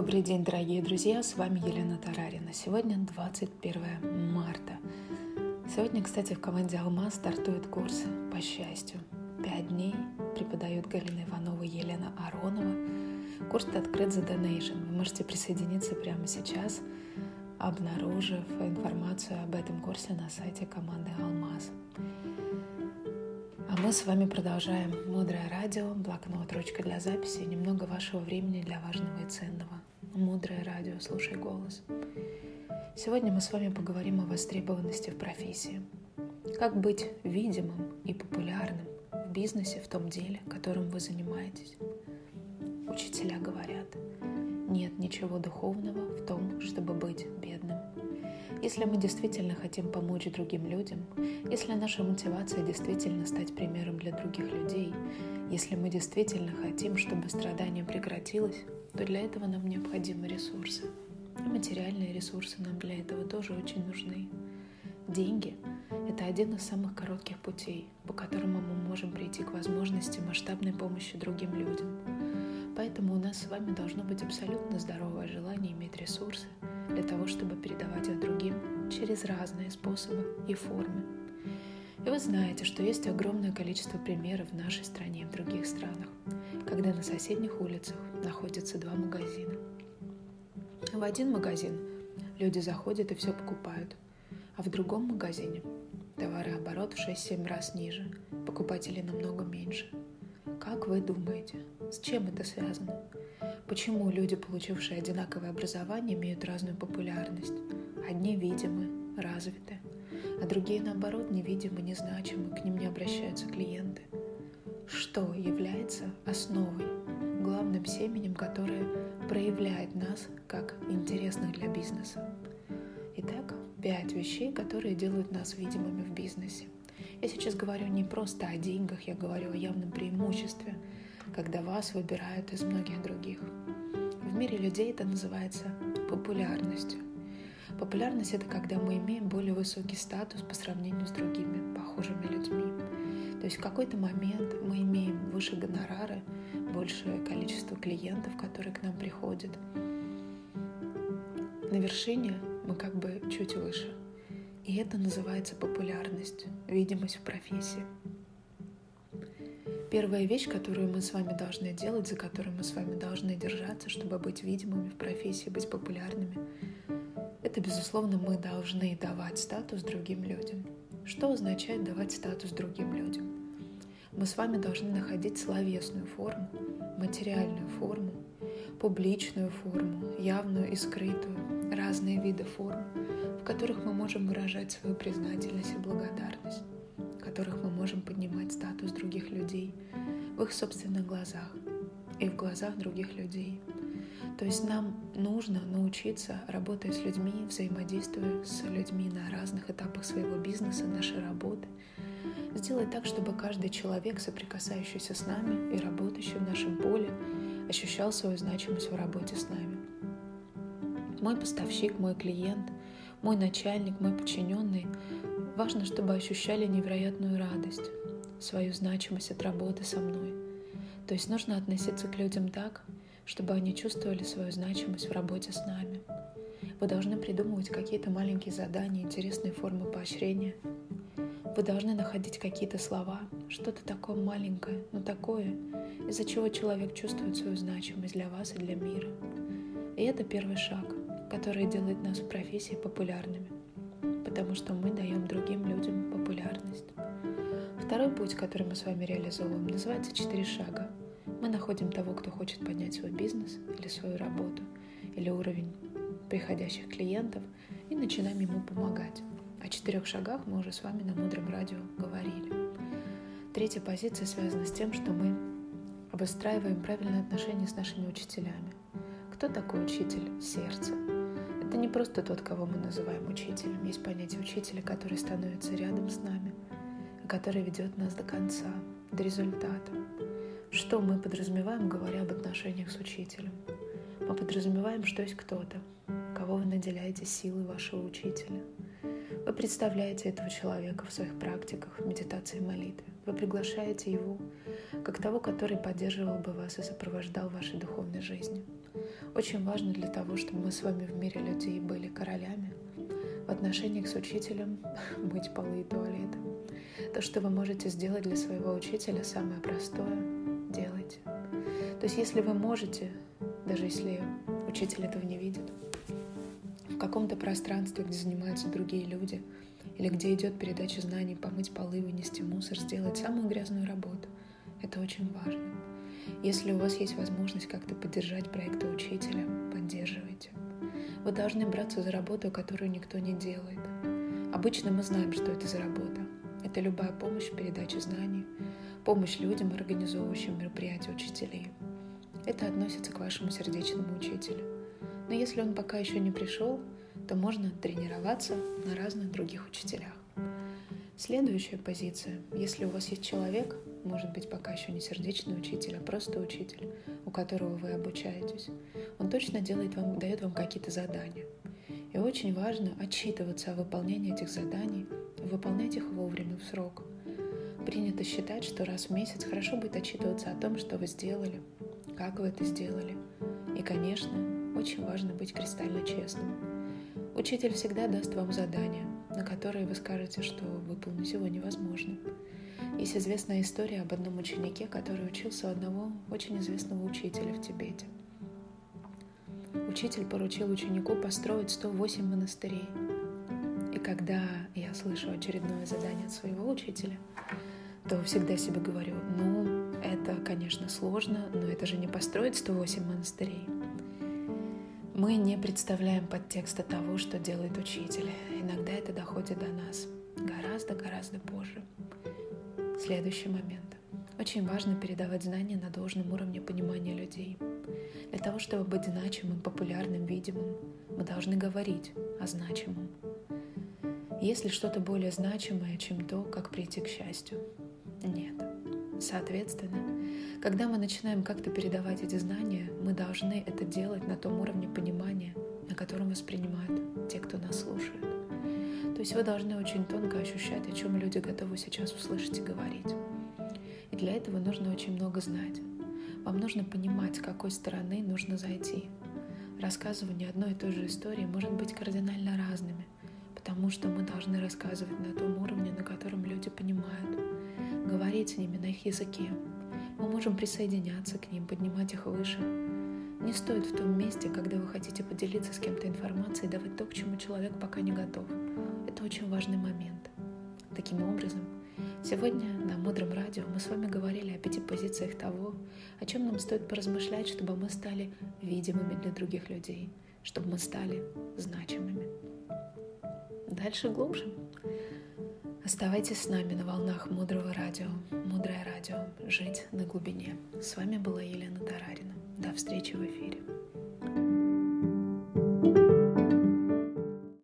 Добрый день, дорогие друзья, с вами Елена Тарарина. Сегодня 21 марта. Сегодня, кстати, в команде «Алмаз» стартует курс по счастью. Пять дней преподают Галина Иванова и Елена Аронова. Курс открыт за донейшн. Вы можете присоединиться прямо сейчас, обнаружив информацию об этом курсе на сайте команды «Алмаз». А мы с вами продолжаем «Мудрое радио», блокнот, ручка для записи и немного вашего времени для важного и ценного. «Мудрое радио», слушай голос. Сегодня мы с вами поговорим о востребованности в профессии. Как быть видимым и популярным в бизнесе, в том деле, которым вы занимаетесь. Учителя говорят, нет ничего духовного в том, чтобы быть бедным. Если мы действительно хотим помочь другим людям, если наша мотивация действительно стать примером для других людей, если мы действительно хотим, чтобы страдание прекратилось, то для этого нам необходимы ресурсы. И материальные ресурсы нам для этого тоже очень нужны. Деньги – это один из самых коротких путей, по которому мы можем прийти к возможности масштабной помощи другим людям. Поэтому у нас с вами должно быть абсолютно здоровое желание иметь ресурсы – для того, чтобы передавать их другим через разные способы и формы. И вы знаете, что есть огромное количество примеров в нашей стране и в других странах, когда на соседних улицах находятся два магазина. В один магазин люди заходят и все покупают, а в другом магазине товарооборот в 6-7 раз ниже, покупателей намного меньше. Как вы думаете, с чем это связано? Почему люди, получившие одинаковое образование, имеют разную популярность? Одни видимы, развиты, а другие, наоборот, невидимы, незначимы, к ним не обращаются клиенты. Что является основой, главным семенем, которое проявляет нас как интересных для бизнеса? Итак, пять вещей, которые делают нас видимыми в бизнесе. Я сейчас говорю не просто о деньгах, я говорю о явном преимуществе – когда вас выбирают из многих других. В мире людей это называется популярностью. Популярность — это когда мы имеем более высокий статус по сравнению с другими похожими людьми. То есть в какой-то момент мы имеем выше гонорары, большее количество клиентов, которые к нам приходят. На вершине мы как бы чуть выше. И это называется популярность, видимость в профессии. Первая вещь, которую мы с вами должны делать, за которую мы с вами должны держаться, чтобы быть видимыми в профессии, быть популярными, это, безусловно, мы должны давать статус другим людям. Что означает давать статус другим людям? Мы с вами должны находить словесную форму, материальную форму, публичную форму, явную и скрытую, разные виды форм, в которых мы можем выражать свою признательность и благодарность которых мы можем поднимать статус других людей в их собственных глазах и в глазах других людей. То есть нам нужно научиться работать с людьми, взаимодействуя с людьми на разных этапах своего бизнеса, нашей работы, сделать так, чтобы каждый человек, соприкасающийся с нами и работающий в нашем поле, ощущал свою значимость в работе с нами. Мой поставщик, мой клиент, мой начальник, мой подчиненный Важно, чтобы ощущали невероятную радость, свою значимость от работы со мной. То есть нужно относиться к людям так, чтобы они чувствовали свою значимость в работе с нами. Вы должны придумывать какие-то маленькие задания, интересные формы поощрения. Вы должны находить какие-то слова, что-то такое маленькое, но такое, из-за чего человек чувствует свою значимость для вас и для мира. И это первый шаг, который делает нас в профессии популярными потому что мы даем другим людям популярность. Второй путь, который мы с вами реализовываем, называется «Четыре шага». Мы находим того, кто хочет поднять свой бизнес или свою работу, или уровень приходящих клиентов, и начинаем ему помогать. О четырех шагах мы уже с вами на Мудром радио говорили. Третья позиция связана с тем, что мы обустраиваем правильные отношения с нашими учителями. Кто такой учитель сердца? Это не просто тот, кого мы называем учителем. Есть понятие учителя, который становится рядом с нами, который ведет нас до конца, до результата. Что мы подразумеваем, говоря об отношениях с учителем? Мы подразумеваем, что есть кто-то, кого вы наделяете силой вашего учителя. Вы представляете этого человека в своих практиках, в медитации и молитве. Вы приглашаете его как того, который поддерживал бы вас и сопровождал в вашей духовной жизни. Очень важно для того, чтобы мы с вами в мире людей были королями, в отношениях с учителем быть полы и туалеты. То, что вы можете сделать для своего учителя, самое простое. То есть если вы можете, даже если учитель этого не видит, в каком-то пространстве, где занимаются другие люди, или где идет передача знаний, помыть полы, вынести мусор, сделать самую грязную работу, это очень важно. Если у вас есть возможность как-то поддержать проекты учителя, поддерживайте. Вы должны браться за работу, которую никто не делает. Обычно мы знаем, что это за работа. Это любая помощь в передаче знаний, помощь людям, организовывающим мероприятия учителей. Это относится к вашему сердечному учителю. Но если он пока еще не пришел, то можно тренироваться на разных других учителях. Следующая позиция. Если у вас есть человек, может быть, пока еще не сердечный учитель, а просто учитель, у которого вы обучаетесь, он точно делает вам, дает вам какие-то задания. И очень важно отчитываться о выполнении этих заданий, выполнять их вовремя, в срок. Принято считать, что раз в месяц хорошо будет отчитываться о том, что вы сделали, как вы это сделали. И, конечно, очень важно быть кристально честным. Учитель всегда даст вам задание, на которое вы скажете, что выполнить его невозможно. Есть известная история об одном ученике, который учился у одного очень известного учителя в Тибете. Учитель поручил ученику построить 108 монастырей. И когда я слышу очередное задание от своего учителя, то всегда себе говорю, ну, это, конечно, сложно, но это же не построить 108 монастырей. Мы не представляем подтекста того, что делает учитель. Иногда это доходит до нас гораздо-гораздо позже. Следующий момент. Очень важно передавать знания на должном уровне понимания людей. Для того, чтобы быть значимым, популярным, видимым, мы должны говорить о значимом. Есть ли что-то более значимое, чем то, как прийти к счастью? Нет. Соответственно, когда мы начинаем как-то передавать эти знания, мы должны это делать на том уровне понимания, на котором воспринимают те, кто нас слушает. То есть вы должны очень тонко ощущать, о чем люди готовы сейчас услышать и говорить. И для этого нужно очень много знать. Вам нужно понимать, с какой стороны нужно зайти. Рассказывание одной и той же истории может быть кардинально разными, потому что мы должны рассказывать на том уровне, на котором люди понимают, говорить с ними на их языке. Мы можем присоединяться к ним, поднимать их выше. Не стоит в том месте, когда вы хотите поделиться с кем-то информацией, давать то, к чему человек пока не готов. Это очень важный момент. Таким образом, сегодня на Мудром радио мы с вами говорили о пяти позициях того, о чем нам стоит поразмышлять, чтобы мы стали видимыми для других людей, чтобы мы стали значимыми. Дальше глубже. Оставайтесь с нами на волнах Мудрого радио. Мудрое радио. Жить на глубине. С вами была Елена Тарарина. До встречи в эфире.